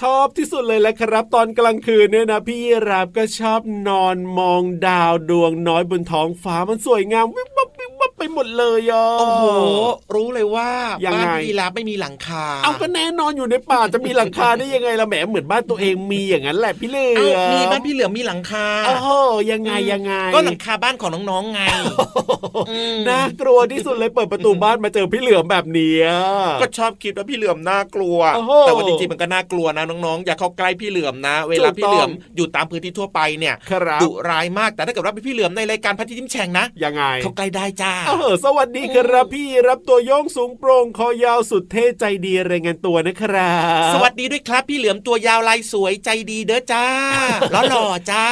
ชอบที่สุดเลยแหละครับ ตอนกลางคืนเนี่ยนะพี่รับก็ชอบนอนมองดาวดวงน้อยบนท้องฟ้ามันสวยงามวิบ ไปหมดเลยอะโอ้โหรู้เลยว่ายังไงบ้านพี่ยีราฟไม่มีหลังคา เอาก็แน่นอนอยู่ในป่าจะมีหลังคาได้ยังไงล่ะแหมเหมือนบ้านตัวเองมีอย่างนั้นแหละพี่เหลืเอ้าอมีบ้านพี่เหลือมมีหลังคาโอ้โหยังไงยังไง ก็หลังคาบ้านของน้องๆไงอืมน่ากลัวที่สุดเลยเปิดประตูบ้านมาเจอพี่เหลือมแบบเนี้ยก็ชอบคิดว่าพี่เหลือมน่ากลัวโอ้โหแต่ว่าจริงๆมันก็น่ากลัวนะน้องๆอย่าเข้าใกล้พี่เหลือมนะ เวลาถูกต้องพี่เหลือมอยู่ตามพื้นที่ทั่วไปเนี่ยครับดุร้ายมากแต่ถ้าเกิดว่าเป็นพี่เหลือมในรายการพัทยิ้มแฉ่งนะยังไง เข้าใกล้ได้จ้าเออสวัสดีครับพี่รับตัวโยงสูงโปร่งคอยาวสุดเท่ใจดีรายงานตัวนะครับ สวัสดีด้วยครับ พี่เหลือมตัวยาวลายสวยใจดีเด้อจ้าล้อหล่อจ้า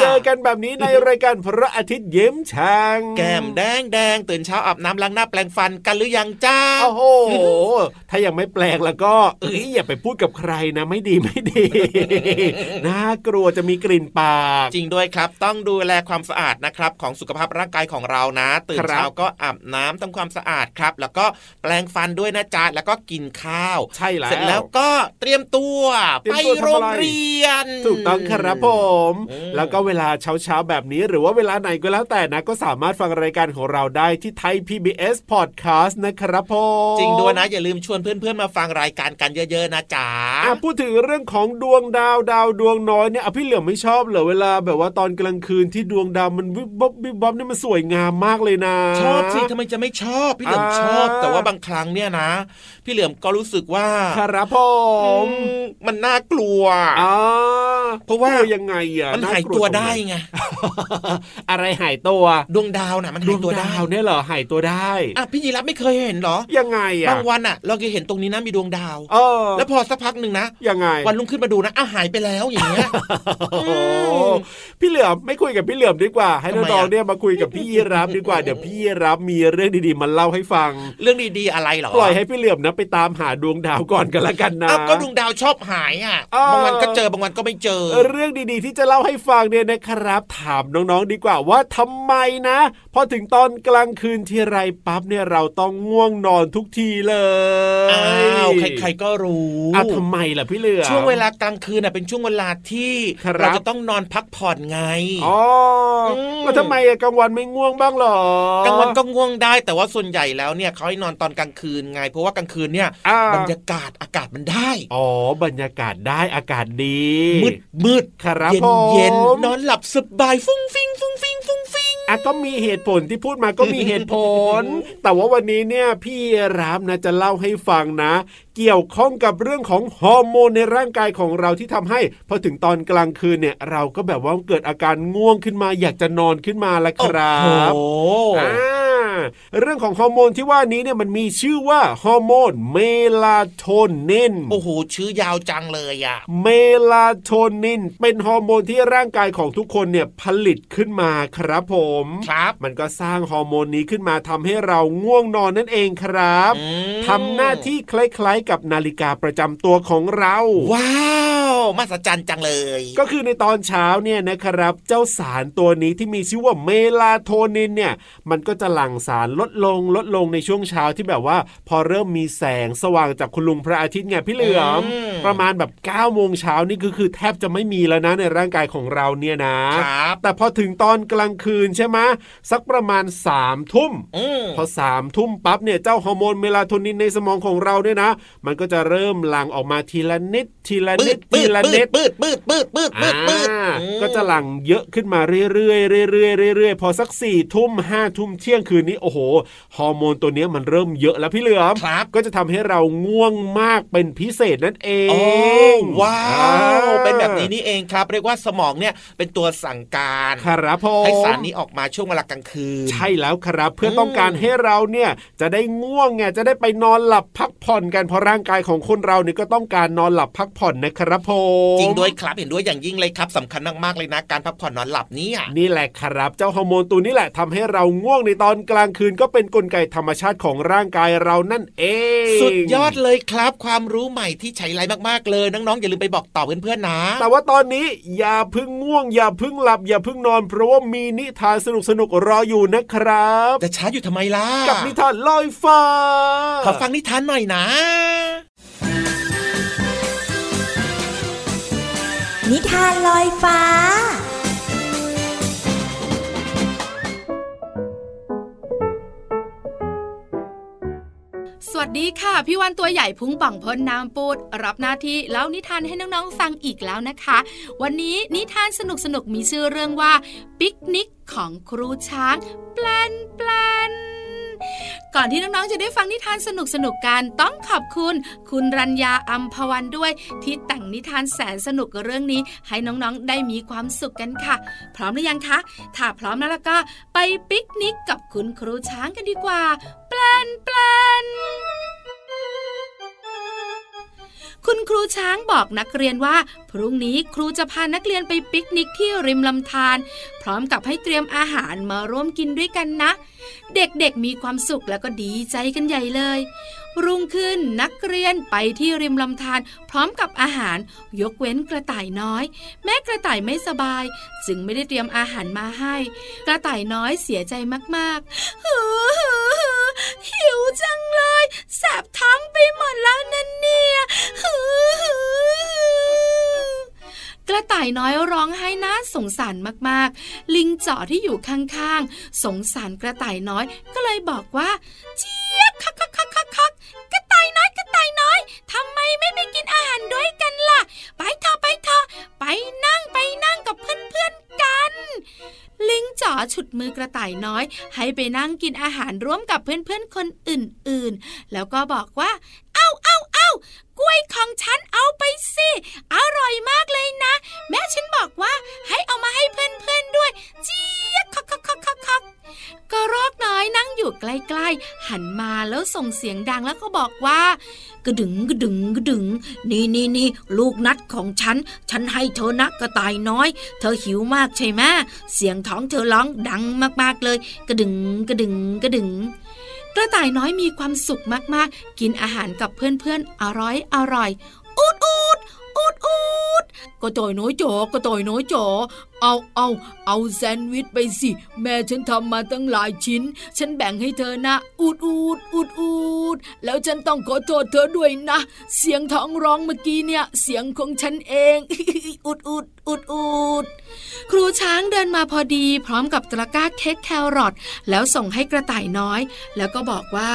เจอกันแบบนี้ในรายการพระอาทิตย์ยิ้มช่าง แก้มแดงแดงตื่นเช้าอาบน้ำล้างหน้าแปรงฟันกันหรือยังจ้าโอ้โหถ้ายังไม่แปลงแล้วก็เอ้ยอย่าไปพูดกับใครนะไม่ดีไม่ดีน่ากลัวจะมีกลิ่นปาก จริงด้วยครับ ต้องดูแลความสะอาดนะครับของสุขภาพร่างกายของเรานะ ตื่นครับเช้าก็อาบน้ำทำความสะอาดครับ แล้วก็แปรงฟันด้วยนะจ๊ะแล้วก็กินข้าว ใช่แล้วเสร็จแล้วก็เตรียมตัวเตรีไปยมตัวทำอะไรโรงเรียน ถูกต้องครับผมอืมแล้วก็เวลาเช้าเช้าๆแบบนี้หรือว่าเวลาไหนก็แล้วแต่นะ ก็สามารถฟังรายการของเราได้ที่ไทย PBS Podcast นะครับผมจริงด้วยนะ อย่าลืมชวนเพื่อนๆมาฟังรายการกันเยอะๆนะจ๊ะอะพูดถึงเรื่องของดวงดาวดาวดวงน้อยเนี่ยอะพี่เหลือมไม่ชอบเหรอเวลาแบบว่าตอนกลางคืนที่ดวงดาวมันวิบวับวิบวับเนี่ยมันสวยงามมากเลยนะชอบสิทำไมจะไม่ชอบพี่เหลือมอ่าชอบ แต่ว่าบางครั้งเนี่ยนะ พี่เหลือมก็รู้สึกว่าครับผมอืมมันน่ากลัวอ่าเพราะว่ากลัยังไงอะมันน่หายกลัตัวตรงหนได้ไงอะไรหายตัวดวงดาวน่ะ มันดหายวงตัวดาได้วเนี่ยเหรอหายตัวได้อะพี่ยีรับไม่เคยเห็นเหรอยังไงอะบางวันอะ เราเคยเห็นตรงนี้นะมีดวงดาวเออแล้วพอสักพักหนึ่งนะยังไง วันรุ่งขึ้นมาดูนะอ้าวหายไปแล้วอย่างเงี้ยโอ้โหพี่เหลือมไม่คุยกับพี่เหลือมดีกว่า ให้ทำไมน้องอะๆเนี่ยมาคุยกับพี่ยีรับดีกว่าเดี๋ยวพี่ยีรับมีเรื่องดีๆมาเล่าให้ฟัง เรื่องดีๆอะไรเหรอปล่อยให้พี่เหลือมนะไปตามหาดวงดาวก่อนกันละกันนะอ้าวก็ดวงดาวชอบหายอะอ้าวบางวันก็เจอบางวันก็ไม่เจอ เรื่องดีๆ ที่จะเล่าให้ฟังเนี่ยนะครับ ถามน้องๆดีกว่าว่าทำไมนะพอถึงตอนกลางคืนทีไรปั๊บเนี่ยเราต้องง่วงนอนทุกทีเลยอ้าวใครๆก็รู้อ้าวทำไมล่ะพี่เหลือมช่วงเวลากลางคืนน่ะเป็นช่วงเวลาที่ครับเราจะต้องนอนพักผ่อนไงอ๋ออมแล้วทำไมอะกลางวันไม่ง่วงบ้างเหรอกลางวันก็ง่วงได้แต่ว่าส่วนใหญ่แล้วเนี่ยเขาให้นอนตอนกลางคืนไง เพราะว่ากลางคืนเนี่ยอ่าบรรยากาศอากาศมันได้ อ๋อบรรยากาศได้อากาศดี มืดมืดครับเย็นผมเย็นนอนหลับสบายฟุ้งฟิงฟุ้งฟิงฟุ้งฟิงอะก็มีเหตุผลที่พูดมาก็มีเหตุผล แต่ว่าวันนี้เนี่ยพี่ราฟนะจะเล่าให้ฟังนะ เกี่ยวข้องกับเรื่องของฮอร์โมนในร่างกายของเราที่ทำให้พอถึงตอนกลางคืนเนี่ยเราก็แบบว่าเกิดอาการง่วงขึ้นมาอยากจะนอนขึ้นมาละครับโอ้โหอ่า เรื่องของฮอร์โมนที่ว่านี้เนี่ยมันมีชื่อว่าฮอร์โมนเมลาโทนินโอ้โหชื่อยาวจังเลยอะเมลาโทนิน เป็นฮอร์โมนที่ร่างกายของทุกคนเนี่ยผลิตขึ้นมาครับผมครับ มันก็สร้างฮอร์โมนนี้ขึ้นมาทำให้เราง่วงนอนนั่นเองครับอืมทำหน้าที่คล้ายๆ กับนาฬิกาประจำตัวของเรา ว้าวมหัศจรรย์จังเลย ก็คือในตอนเช้าเนี่ยนะครับ เจ้าสารตัวนี้ที่มีชื่อว่าเมลาโทนินเนี่ย มันก็จะหลั่งสารลดลงลดลงในช่วงเช้าที่แบบว่า พอเริ่มมีแสงสว่างจากคุณลุงพระอาทิตย์ไงพี่เหลือมอืมประมาณแบบ9ก้าโมงเช้านี่ก็คือแทบจะไม่มีแล้วนะในร่างกายของเราเนี่ยนะครับแต่พอถึงตอนกลางคืนใช่ไหมสักประมาณ3ามทุ่มอืมพอสามทุ่มปั๊บเนี่ยเจ้าฮอร์โมนเมลาโทนินในสมองของเราเนี่ยนะ มันก็จะเริ่มหลั่งออกมาทีละนิดทีละปืนิดดปืทีดละปืนิดดปืดปืดปืดปืดปืดปืดอ่าอืมก็จะหลั่งเยอะขึ้นมาเรื่อยๆเรื่อยๆเรื่อยๆพอสักสี่ทุ่มห้าทุ่มเที่ยงคืนนี้โอ้โหฮอร์โมนตัวเนี้ยมันเริ่มเยอะแล้วพี่เหลือมครับก็จะทำให้เราง่วงมากเป็นพิเศษนั่นเองโอ้ว้าอ่วเป็นแบบนี้นี่เองครับ เรียกว่าสมองเนี่ยเป็นตัวสั่งการครับผมให้สารนี้ออกมาช่วงเวลากลางคืน ใช่แล้วครับ เพื่ออมต้องการให้เราเนี่ยจะได้ง่วงไงจะได้ไปนอนหลับพักผ่อนกันเพราะร่างกายของคนเราเนี่ยก็ต้องการนอนหลับพักผ่อนนะครับผมจริงด้วยครับเห็นด้วยอย่างยิ่งเลยครับสำคัญมากๆเลยนะการพักผ่อนนอนหลับเนี่ยนี่แหละครับ เจ้าฮอร์โมนตัวนี้แหละทำให้เราง่วงในตอนกลางคืนก็เป็นกลไกธรรมชาติของร่างกายเรานั่นเอง สุดยอดเลยครับ ความรู้ใหม่ที่ใช้ไรมากๆเลยน้องๆอย่าลืมไปบอกต่อเพื่อนๆนะ แต่ว่าตอนนี้อย่าเพึ่งง่วง อย่าเพึ่งหลับ อย่าเพึ่งนอน เพราะว่ามีนิทานสนุกๆรออยู่นะครับจะช้าอยู่ทำไมล่ะกับนิทานลอยฟ้าขอฟังนิทานหน่อยนะ นิทานลอยฟ้า ดีค่ะ พี่วันตัวใหญ่พุงป่องพ้นน้ำปูด รับหน้าที่เล่านิทานให้น้องๆฟังอีกแล้วนะคะ วันนี้นิทานสนุกๆมีชื่อเรื่องว่า ปิกนิกของครูช้าง แปลนแปลนก่อนที่น้องๆจะได้ฟังนิทานสนุกๆกันต้องขอบคุณ คุณรัญญาอัมพวันด้วย ที่แต่งนิทานแสนสนุกเรื่องนี้ ให้น้องๆได้มีความสุขกันค่ะ พร้อมหรือยังคะ ถ้าพร้อมแล้วก็ ไปปิกนิกกับคุณครูช้างกันดีกว่า แปลนแปล คุณครูช้างบอกนักเรียนว่า พรุ่งนี้ครูจะพานักเรียนไปปิกนิกที่ริมลำธารพร้อมกับให้เตรียมอาหารมาร่วมกินด้วยกันนะ เด็กๆมีความสุขแล้วก็ดีใจกันใหญ่เลย รุ่งขึ้นนักเรียนไปที่ริมลำธารพร้อมกับอาหาร ยกเว้นกระต่ายน้อย แม่กระต่ายไม่สบาย จึงไม่ได้เตรียมอาหารมาให้ กระต่ายน้อยเสียใจมากๆหิวจังเลยแสบท้องไปหมดแล้วนั่นเนี่ย กระต่ายน้อยร้องไห้น่าสงสารมากๆ ลิงจ่อที่อยู่ข้างๆ สงสารกระต่ายน้อยก็เลยบอกว่า เจี๊ยบคักคักคักคักคักกระต่ายน้อยกระต่ายน้อยทำไมไม่ไปกินอาหารด้วยกันล่ะ ไปเถอะไปเถอะไปนั่งไปนั่งกับเพื่อนๆกันลิงจ๋อฉุดมือกระต่ายน้อย ให้ไปนั่งกินอาหารร่วมกับเพื่อนๆคนอื่นๆ แล้วก็บอกว่า เอาเอาเอากล้วยของฉันเอาไปสิ อร่อยมากเลยนะ แม่ฉันบอกว่าให้เอามาให้เพื่อนๆด้วย เจี๊ยคักคักคักคักคักกระรอกน้อยนั่งอยู่ใกล้ๆ หันมาแล้วส่งเสียงดังแล้วก็บอกว่ากระดึงกระดึงกระดึง นี่นี่นี่ลูกนัดของฉัน ฉันให้เธอนะกระต่ายน้อย เธอหิวมากใช่ไหมเสียงท้องเธอร้องดังมากๆเลย กระดึงกระดึงกระดึง กระต่ายน้อยมีความสุขมากๆ กินอาหารกับเพื่อนๆ อร่อยอร่อยอูดอูด อูดอูดกระต่ายน้อยจอกระต่ายน้อยจอเอาเอาเอาแซนด์วิชไปสิ แม่ฉันทำมาตั้งหลายชิ้น ฉันแบ่งให้เธอนะ อูดอูดอูดอูดแล้วฉันต้องขอโทษเธอด้วยนะ เสียงท้องร้องเมื่อกี้เนี่ย เสียงของฉันเอง อูดอูดอูดอูดครูช้างเดินมาพอดี พร้อมกับตะกร้าเค้กแครอทแล้วส่งให้กระต่ายน้อย แล้วก็บอกว่า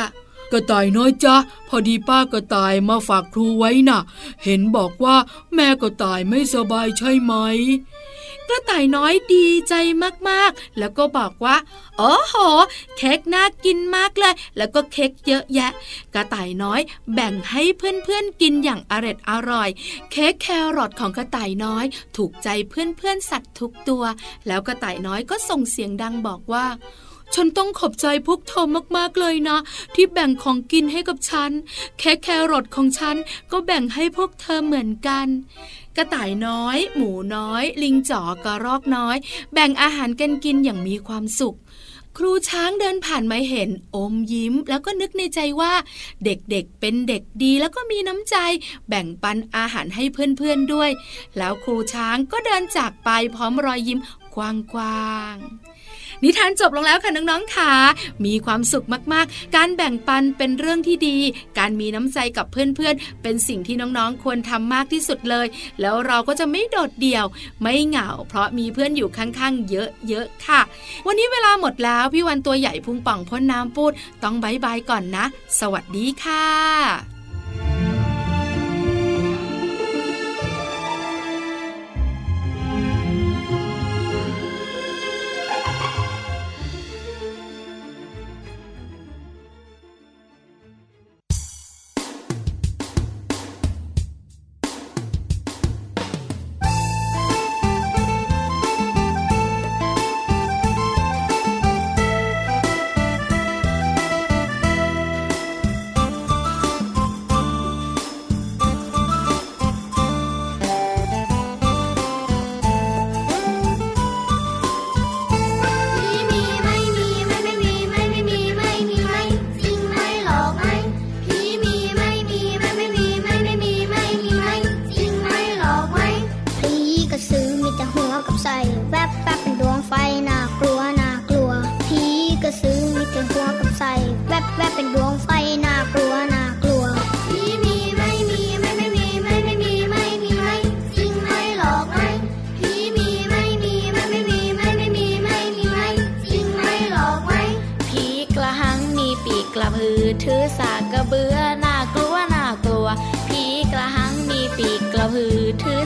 กระต่ายน้อยจ้ะพอดีป้ากระต่ายมาฝากครูไว้น่ะ เห็นบอกว่าแม่กระต่ายไม่สบายใช่ไหมกระต่ายน้อยดีใจมากๆ แล้วก็บอกว่า โอ้โห เค้กน่ากินมากเลย แล้วก็เค้กเยอะแยะ กระต่ายน้อยแบ่งให้เพื่อนๆกินอย่างอร็ดอร่อย เค้กแครอทของกระต่ายน้อย ถูกใจเพื่อนๆสัตว์ทุกตัว แล้วกระต่ายน้อยก็ส่งเสียงดังบอกว่า ฉันต้องขอบใจพวกเธอมากๆเลยนะ ที่แบ่งของกินให้กับฉัน แค่แครอทของฉันก็แบ่งให้พวกเธอเหมือนกัน กระต่ายน้อย หมูน้อย ลิงจ๋อกระรอกน้อย แบ่งอาหารกันกินอย่างมีความสุขครูช้างเดินผ่านมาเห็นอมยิ้ม แล้วก็นึกในใจว่า เด็กๆเป็นเด็กดีแล้วก็มีน้ำใจ แบ่งปันอาหารให้เพื่อนๆด้วย แล้วครูช้างก็เดินจากไปพร้อมรอยยิ้มกว้างๆ นิทานจบลงแล้วค่ะน้องๆค่ะมีความสุขมากๆ การแบ่งปันเป็นเรื่องที่ดี การมีน้ำใจกับเพื่อนๆ เป็นสิ่งที่น้องๆ ควรทำมากที่สุดเลย แล้วเราก็จะไม่โดดเดี่ยว ไม่เหงา เพราะมีเพื่อนอยู่ข้างๆ เยอะๆ ค่ะ วันนี้เวลาหมดแล้วพี่วันตัวใหญ่พุงป่องพ่นน้ำปูด ต้องบายบายก่อนนะ สวัสดีค่ะ คือถือ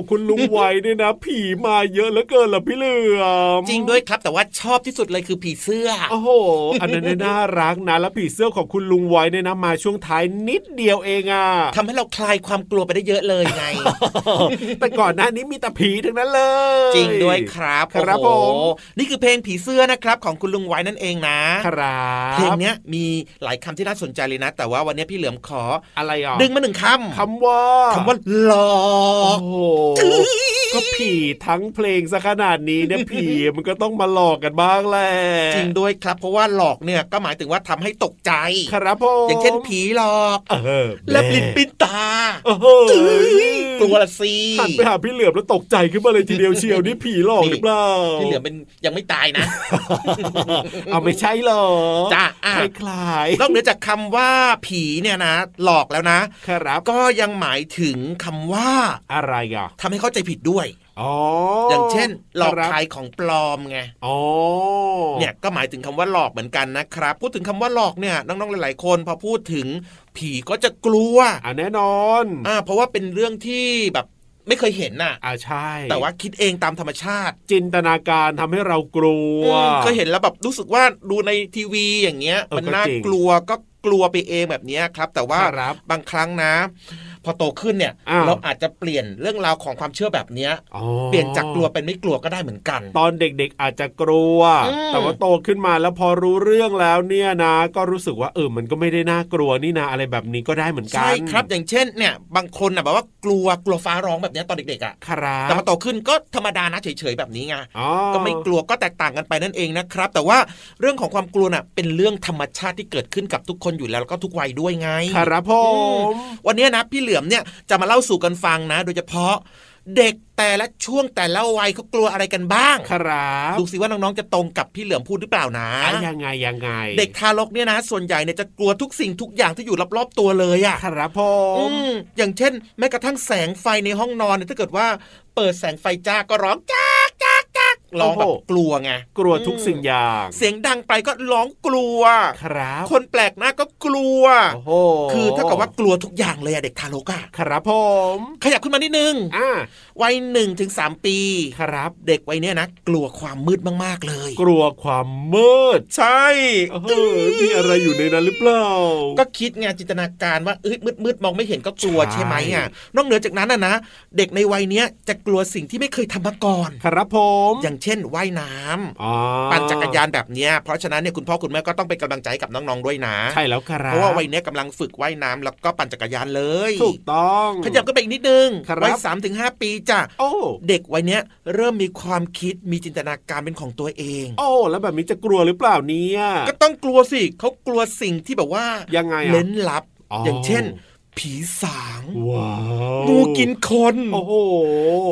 ของคุณลุงไวเนี่ยนะ ผีมาเยอะเหลือเกินล่ะพี่เหลือมจริงด้วยครับ แต่ว่าชอบที่สุดเลยคือผีเสื้อโอ้โหอันนั้นเนี่ยน่ารักนะแล้วผีเสื้อของคุณลุงไวเนี่ยนะมาช่วงท้ายนิดเดียวเองอะทำให้เราคลายความกลัวไปได้เยอะเลยไงแต่ก่อนหน้านี้มีแต่ผีทั้งนั้นเลย จริงด้วยครับครับโอ้โหผมนี่คือเพลงผีเสื้อนะครับ ของคุณลุงไว้นั่นเองนะครับเพลงเนี้ยมีหลายคำที่น่าสนใจเลยนะ แต่ว่าวันนี้พี่เหลือมขออะไรอะดึงมาหนึ่งคำคำว่าคำว่าหลอโอ้กโหก็ผีทั้งเพลงซะขนาดนี้เนี่ยผีมันก็ต้องมาหลอกกันบ้างแหละจริงด้วยครับ เพราะว่าหลอกเนี่ยก็หมายถึงว่าทำให้ตกใจ ครับผมอย่างเช่นผีหลอกเออและปลิ้นปิ้นตาโอ้โหกลัวละสิหันไปหาพี่เหลือมแล้วตกใจขึ้นมาเลยทีเดียวเชียวนี่ผีหลอกหรือเปล่าพี่เหลือมเป็นยังไม่ตายนะเอาไม่ใช่หรอจ้ะอะคล้ายนอกเหนือจากคำว่าผีเนี่ยนะ หลอกแล้วนะๆครับก็ยังหมายถึงคำว่าอะไรอะทำให้เข้าใจผิดด้วยอ๋อออย่างเช่น หลอกครับขายของปลอมไงอ๋อเนี่ยก็หมายถึงคำว่าหลอกเหมือนกันนะครับ พูดถึงคำว่าหลอกเนี่ยน้องๆหลาย ๆ คน พอพูดถึงผีก็จะกลัวอะแน่นอนอ่าเพราะว่าเป็นเรื่องที่แบบไม่เคยเห็นน่ะ อะใช่ แต่ว่าคิดเองตามธรรมชาติ จินตนาการทำให้เรากลัวอืมเคยเห็นแล้วแบบรู้สึกว่าดูในทีวีอย่างเงี้ยเออมันก็น่าจริงกลัวก็กลัวไปเองแบบเนี้ยครับ แต่ว่าครับบางครั้งนะ พอโตขึ้นเนี่ยอ้าวเราอาจจะเปลี่ยนเรื่องราวของความเชื่อแบบเนี้ยอ๋อเปลี่ยนจากกลัวเป็นไม่กลัวก็ได้เหมือนกัน ตอนเด็กๆอาจจะกลัวอืมแต่ว่าโตขึ้นมาแล้วพอรู้เรื่องแล้วเนี่ยนะ ก็รู้สึกว่าเออมันก็ไม่ได้น่ากลัวนี่นะอะไรแบบนี้ก็ได้เหมือนกันใช่ครับอย่างเช่นเนี่ยบางคนน่ะแบบว่ากลัวกลัวฟ้าร้องแบบเนี้ยตอนเด็กๆอะครับแต่มาโตขึ้นก็ธรรมดานะเฉยๆแบบนี้ไงอ๋อก็ไม่กลัวก็แตกต่างกันไปนั่นเองนะครับ แต่ว่าเรื่องของความกลัวน่ะเป็นเรื่องธรรมชาติที่เกิดขึ้นกับทุกคนอยู่แล้วแล้วก็ทุกวัยด้วยไง ครับผมวันนี้นะพี่เหลือมเนี่ยจะมาเล่าสู่กันฟังนะ โดยเฉพาะเด็กแต่ละช่วงแต่ละวัยเขากลัวอะไรกันบ้าง ครับดูสิว่าน้องๆจะตรงกับพี่เหลือมพูดหรือเปล่านะอะยังไงยังไง เด็กทารกเนี่ยนะ ส่วนใหญ่เนี่ยจะกลัวทุกสิ่งทุกอย่างที่อยู่รอบๆตัวเลยอะครับผอืมมอย่างเช่น แม้กระทั่งแสงไฟในห้องนอนเนี่ยถ้าเกิดว่า เปิดแสงไฟจ้าก็ร้องจ้ากจ้ากจ้าก ร้องแบบกลัวไงกลัวทุกสิ่งอย่าง เสียงดังไปก็ร้องกลัวครับ คนแปลกหน้าก็กลัวโอ้โหคือถ้ากับว่ากลัวทุกอย่างเลยอะเด็กทารกอะครับผม ขยับขึ้นมานิดนึงอ่าวัยหนึ่งถึงสามปีครับ เด็กวัยเนี้ยนะกลัวความมืดมากๆเลย กลัวความมืด ใช่เออมีอะไรอยู่ในนั้นหรือเปล่าก็คิดไงจินตนาการว่าเอ้ยมืดมืดๆมองไม่เห็นก็กลัวใช่ใช่ไหมอะนอกเหนือจากนั้นอะนะเด็กในวัยเนี้ยจะกลัวสิ่งที่ไม่เคยทำมาก่อน ครับผมอย่างเช่นว่ายน้ำอ๋อปั่นจักรยานแบบเนี้ยเพราะฉะนั้นเนี่ยคุณพ่อคุณแม่ก็ต้องเป็นกำลังใจให้กับน้องๆด้วยนะใช่แล้วครับเพราะว่าวัยเนี้ยกำลังฝึกว่ายน้ำแล้วก็ปั่นจักรยานเลย ถูกต้องขยับก็ไปอีกนิดนึงครับวัยสามถึงห้าปีจ้ะโอ้เด็กวัยเนี้ยเริ่มมีความคิดมีจินตนาการเป็นของตัวเอง โอ้แล้วแบบนี้จะกลัวหรือเปล่าเนี่ยก็ต้องกลัวสิเขากลัวสิ่งที่แบบว่ายังไงอะเล้นลับอ๋อออย่างเช่น ผีสางว้าวงูกินคนโอ้โห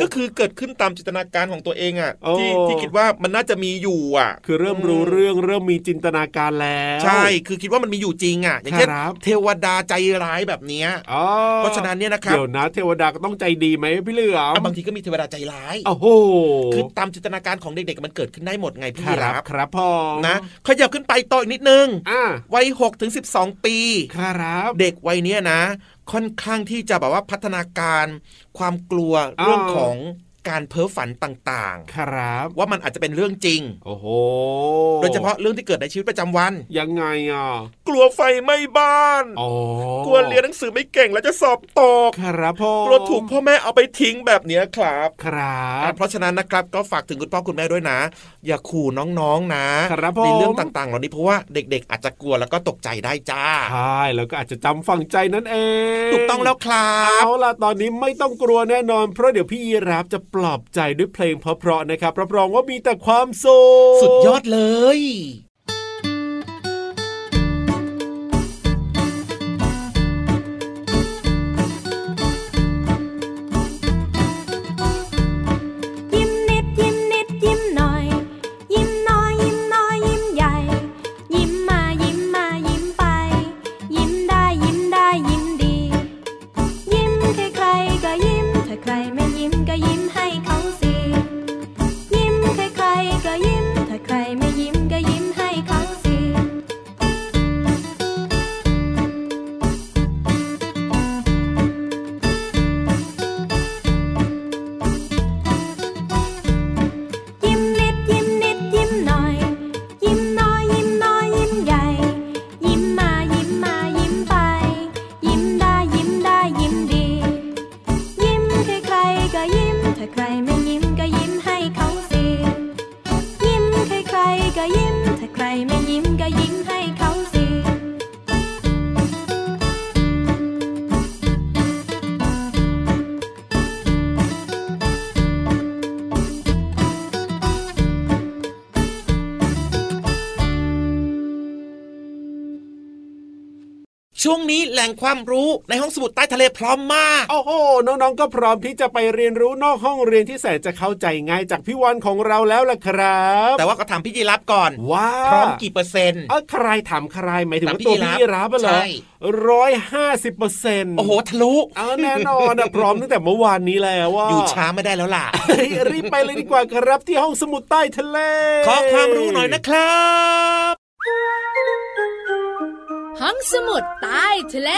ก็คือเกิดขึ้นตามจินตนาการของตัวเองอะโอ้ที่ที่คิดว่ามันน่าจะมีอยู่อะ คือเริ่มรู้เรื่องเริ่มมีจินตนาการแล้ว ใช่คือคิดว่ามันมีอยู่จริงอะ อย่างเช่นครับเทวดาใจร้ายแบบเนี้ยอ๋อเพราะฉะนั้นเนี่ยนะครับเดี๋ยวนะ เทวดาก็ต้องใจดีไหมพี่เหลือมอะบางทีก็มีเทวดาใจร้ายโอ้โหคือตามจินตนาการของเด็กๆมันเกิดขึ้นได้หมดไงพี่ครัรับบครับพ่อนะขยับขึ้นไปต่ออีกนิดนึงอ่าวัยหกถึงสิบสองปีครับเด็กวัยเนี้ยนะ ค่อนข้างที่จะแบบว่าพัฒนาการ ความกลัวเรื่องของ การเพ้อฝันต่างครับๆว่ามันอาจจะเป็นเรื่องจริง โอ้โห โดยเฉพาะเรื่องที่เกิดในชีวิตประจำวัน ยังไงอะ กลัวไฟไหม้บ้านอ๋อกลัวเรียนหนังสือไม่เก่งแล้วจะสอบตก ครับพ่อกลัวถูกพ่อแม่เอาไปทิ้งแบบเนี้ยครับ ครับ เพราะฉะนั้นนะครับก็ฝากถึงคุณพ่อคุณแม่ด้วยนะ อย่าขู่น้องๆนะครับผมในเรื่องต่างๆ เหล่านี้เพราะว่าเด็กๆ อาจจะกลัวแล้วก็ตกใจได้จ้า ใช่แล้วก็อาจจะจำฝังใจนั่นเอง ถูกต้องแล้วครับ เอาล่ะตอนนี้ไม่ต้องกลัวแน่นอน เพราะเดี๋ยวพี่ยีรับจะปลอบใจด้วยเพลงเพราะๆนะครับรับรองว่ามีแต่ความสุขสุดยอดเลย ช่วงนี้แหล่งความรู้ในห้องสมุดใต้ทะเลพร้อมมาก โอ้โหน้องๆก็พร้อมที่จะไปเรียนรู้นอกห้องเรียนที่แสนจะเข้าใจง่ายจากพี่วันของเราแล้วล่ะครับ แต่ว่าก็ถามพี่ยีรับก่อนว้าพร้อมกี่เปอร์เซ็นต์เออใครถามใครหมายถึงถามว่าตัวพี่พี่รับรับอะเหรอใช่ร้อยห้าสิบเปอร์เซ็นต์โอ้โหทะลุเอาแน่นอนอะพร้อมตั้งแต่เมื่อวานนี้แล้วว่าอยู่ช้าไม่ได้แล้วล่ะเฮ้ยรีบไปเลยดีกว่าครับที่ห้องสมุดใต้ทะเลขอความรู้หน่อยนะครับ ห้องสมุดใต้ทะเล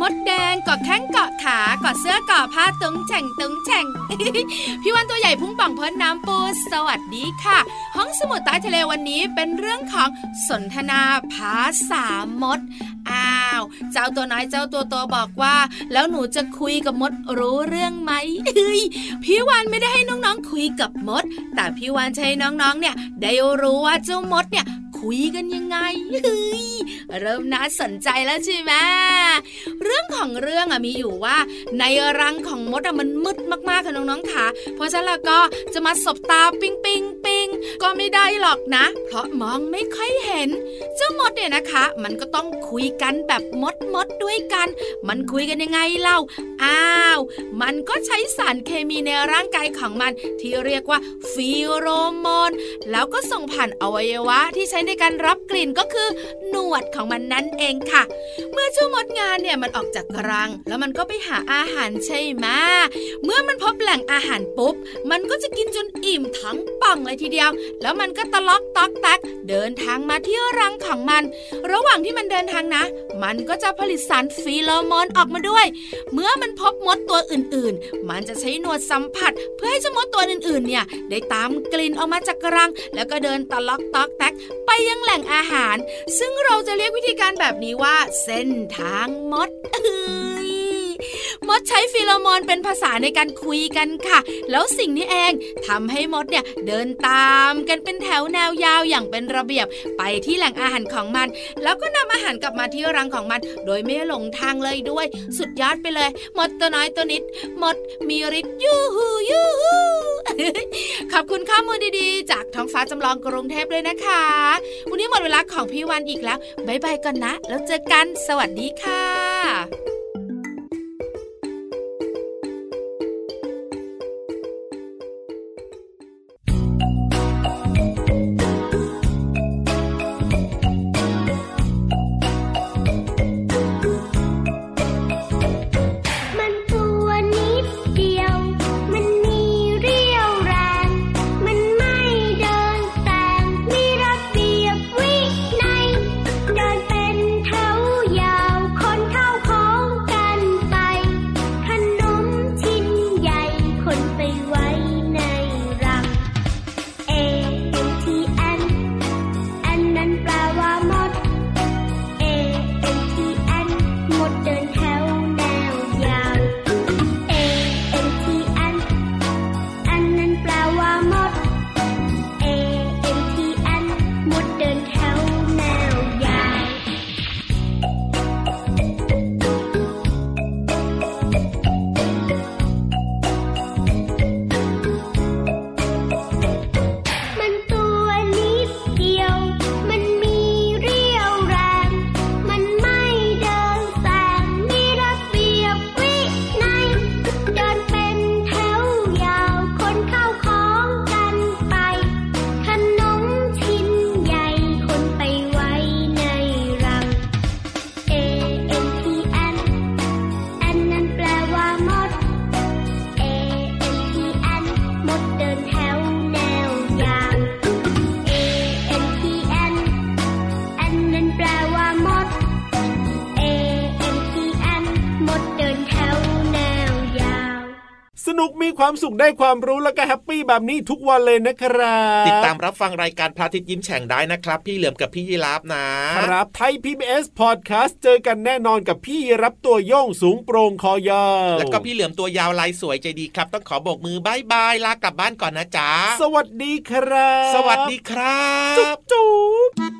มดแดงเกาะแข้งเกาะขาเกาะเสื้อเกาะผ้าตึงแฉ่งตึงแฉ่งพี่วันตัวใหญ่พุ่งป่องพ้นน้ำปูสวัสดีค่ะ ห้องสมุดใต้ทะเลวันนี้เป็นเรื่องของสนทนาภาษามดอ้าว เจ้าตัวน้อยเจ้าตัวโตบอกว่า แล้วหนูจะคุยกับมดรู้เรื่องไหมเฮ้ยพี่วันไม่ได้ให้น้องๆคุยกับมด แต่พี่วันให้น้องๆเนี่ย ได้รู้ว่าเจ้ามดเนี่ย คุยกันยังไงเฮ้ยเริ่มน่าสนใจแล้วใช่ไหมเรื่องของเรื่องอะมีอยู่ว่า ในรังของมดอะมันมืดมากๆค่ะน้องๆค่ะ เพราะฉะนั้นแล้วก็จะมาสบตาปิงปิงปิงก็ไม่ได้หรอกนะ เพราะมองไม่ค่อยเห็น เจ้ามดเนี่ยนะคะ มันก็ต้องคุยกันแบบมดมดด้วยกัน มันคุยกันยังไงเล่าอ้าวมันก็ใช้สารเคมีในร่างกายของมัน ที่เรียกว่าฟีโรโมน แล้วก็ส่งผ่านอวัยวะที่ใช้ในการรับกลิ่นก็คือ หนวดของมันนั่นเองค่ะ เมื่อเจ้ามดงานเนี่ยมันออกจากรัง แล้วมันก็ไปหาอาหารใช่ไหมเมื่อมันพบแหล่งอาหารปุ๊บ มันก็จะกินจนอิ่มทั้งป่องเลยทีเดียว แล้วมันก็ตะล็อกตอกแตกเดินทางมาที่รังของมัน ระหว่างที่มันเดินทางนะ มันก็จะผลิตสารฟีโรโมนออกมาด้วย เมื่อมันพบมดตัวอื่นๆ มันจะใช้หนวดสัมผัส เพื่อให้เจ้ามดตัวอื่นๆ เนี่ยได้ตามกลิ่นออกมาจากรัง แล้วก็เดินตะล็อกตอกแตกไปยังแหล่งอาหาร ซึ่งเราจะเรียกวิธีการแบบนี้ว่า เส้นทางมดเอ้ย มดใช้ฟีโรโมนเป็นภาษาในการคุยกันค่ะ แล้วสิ่งนี้เองทำให้มดเนี่ยเดินตามกันเป็นแถวแนวยาวอย่างเป็นระเบียบไปที่แหล่งอาหารของมัน แล้วก็นำอาหารกลับมาที่รังของมัน โดยไม่หลงทางเลยด้วย สุดยอดไปเลย มดตัวน้อยตัวนิด มดมีฤทธิ์ยูฮูยูฮูขอบคุณข้อมูลดีๆ จากท้องฟ้าจำลองกรุงเทพเลยนะคะ วันนี้หมดเวลาของพี่วันอีกแล้วบายบายก่อนนะ แล้วเจอกัน สวัสดีค่ะ นุกมีความสุขได้ความรู้แล้วก็ happy แบบนี้ทุกวันเลยนะครับติดตามรับฟังรายการพระอาทิตย์ยิ้มแฉ่งได้นะครับ พี่เหลือมกับพี่ยีราฟนะครับไทย PBS Podcast เจอกันแน่นอนกับพี่ราฟตัวโย่งสูงโปร่งคอยาวแล้วก็พี่เหลือมตัวยาวลายสวยใจดีครับ ต้องขอโบกมือ bye bye ลากลับบ้านก่อนนะจ๊ะสวัสดีครับ สวัสดีครับ จุ๊บจุ๊บ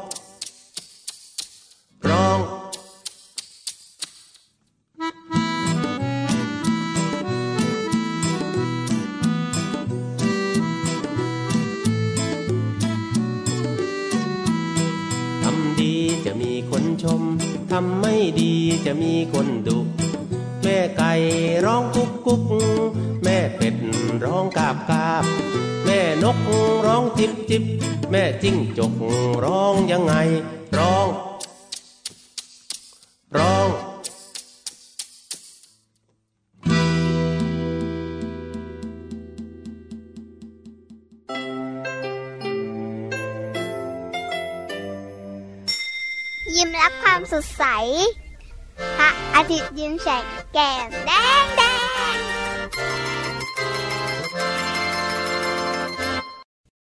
ทำไม่ดีจะมีคนดุแม่ไก่ร้องกุ๊กกุ๊กแม่เป็ดร้องกาบกาบ แม่นกร้องจิบจิบแม่จิ้งจกร้องยังไงร้องร้อง สดใส พระอาทิตย์ยิ้มแฉกแก้มแดง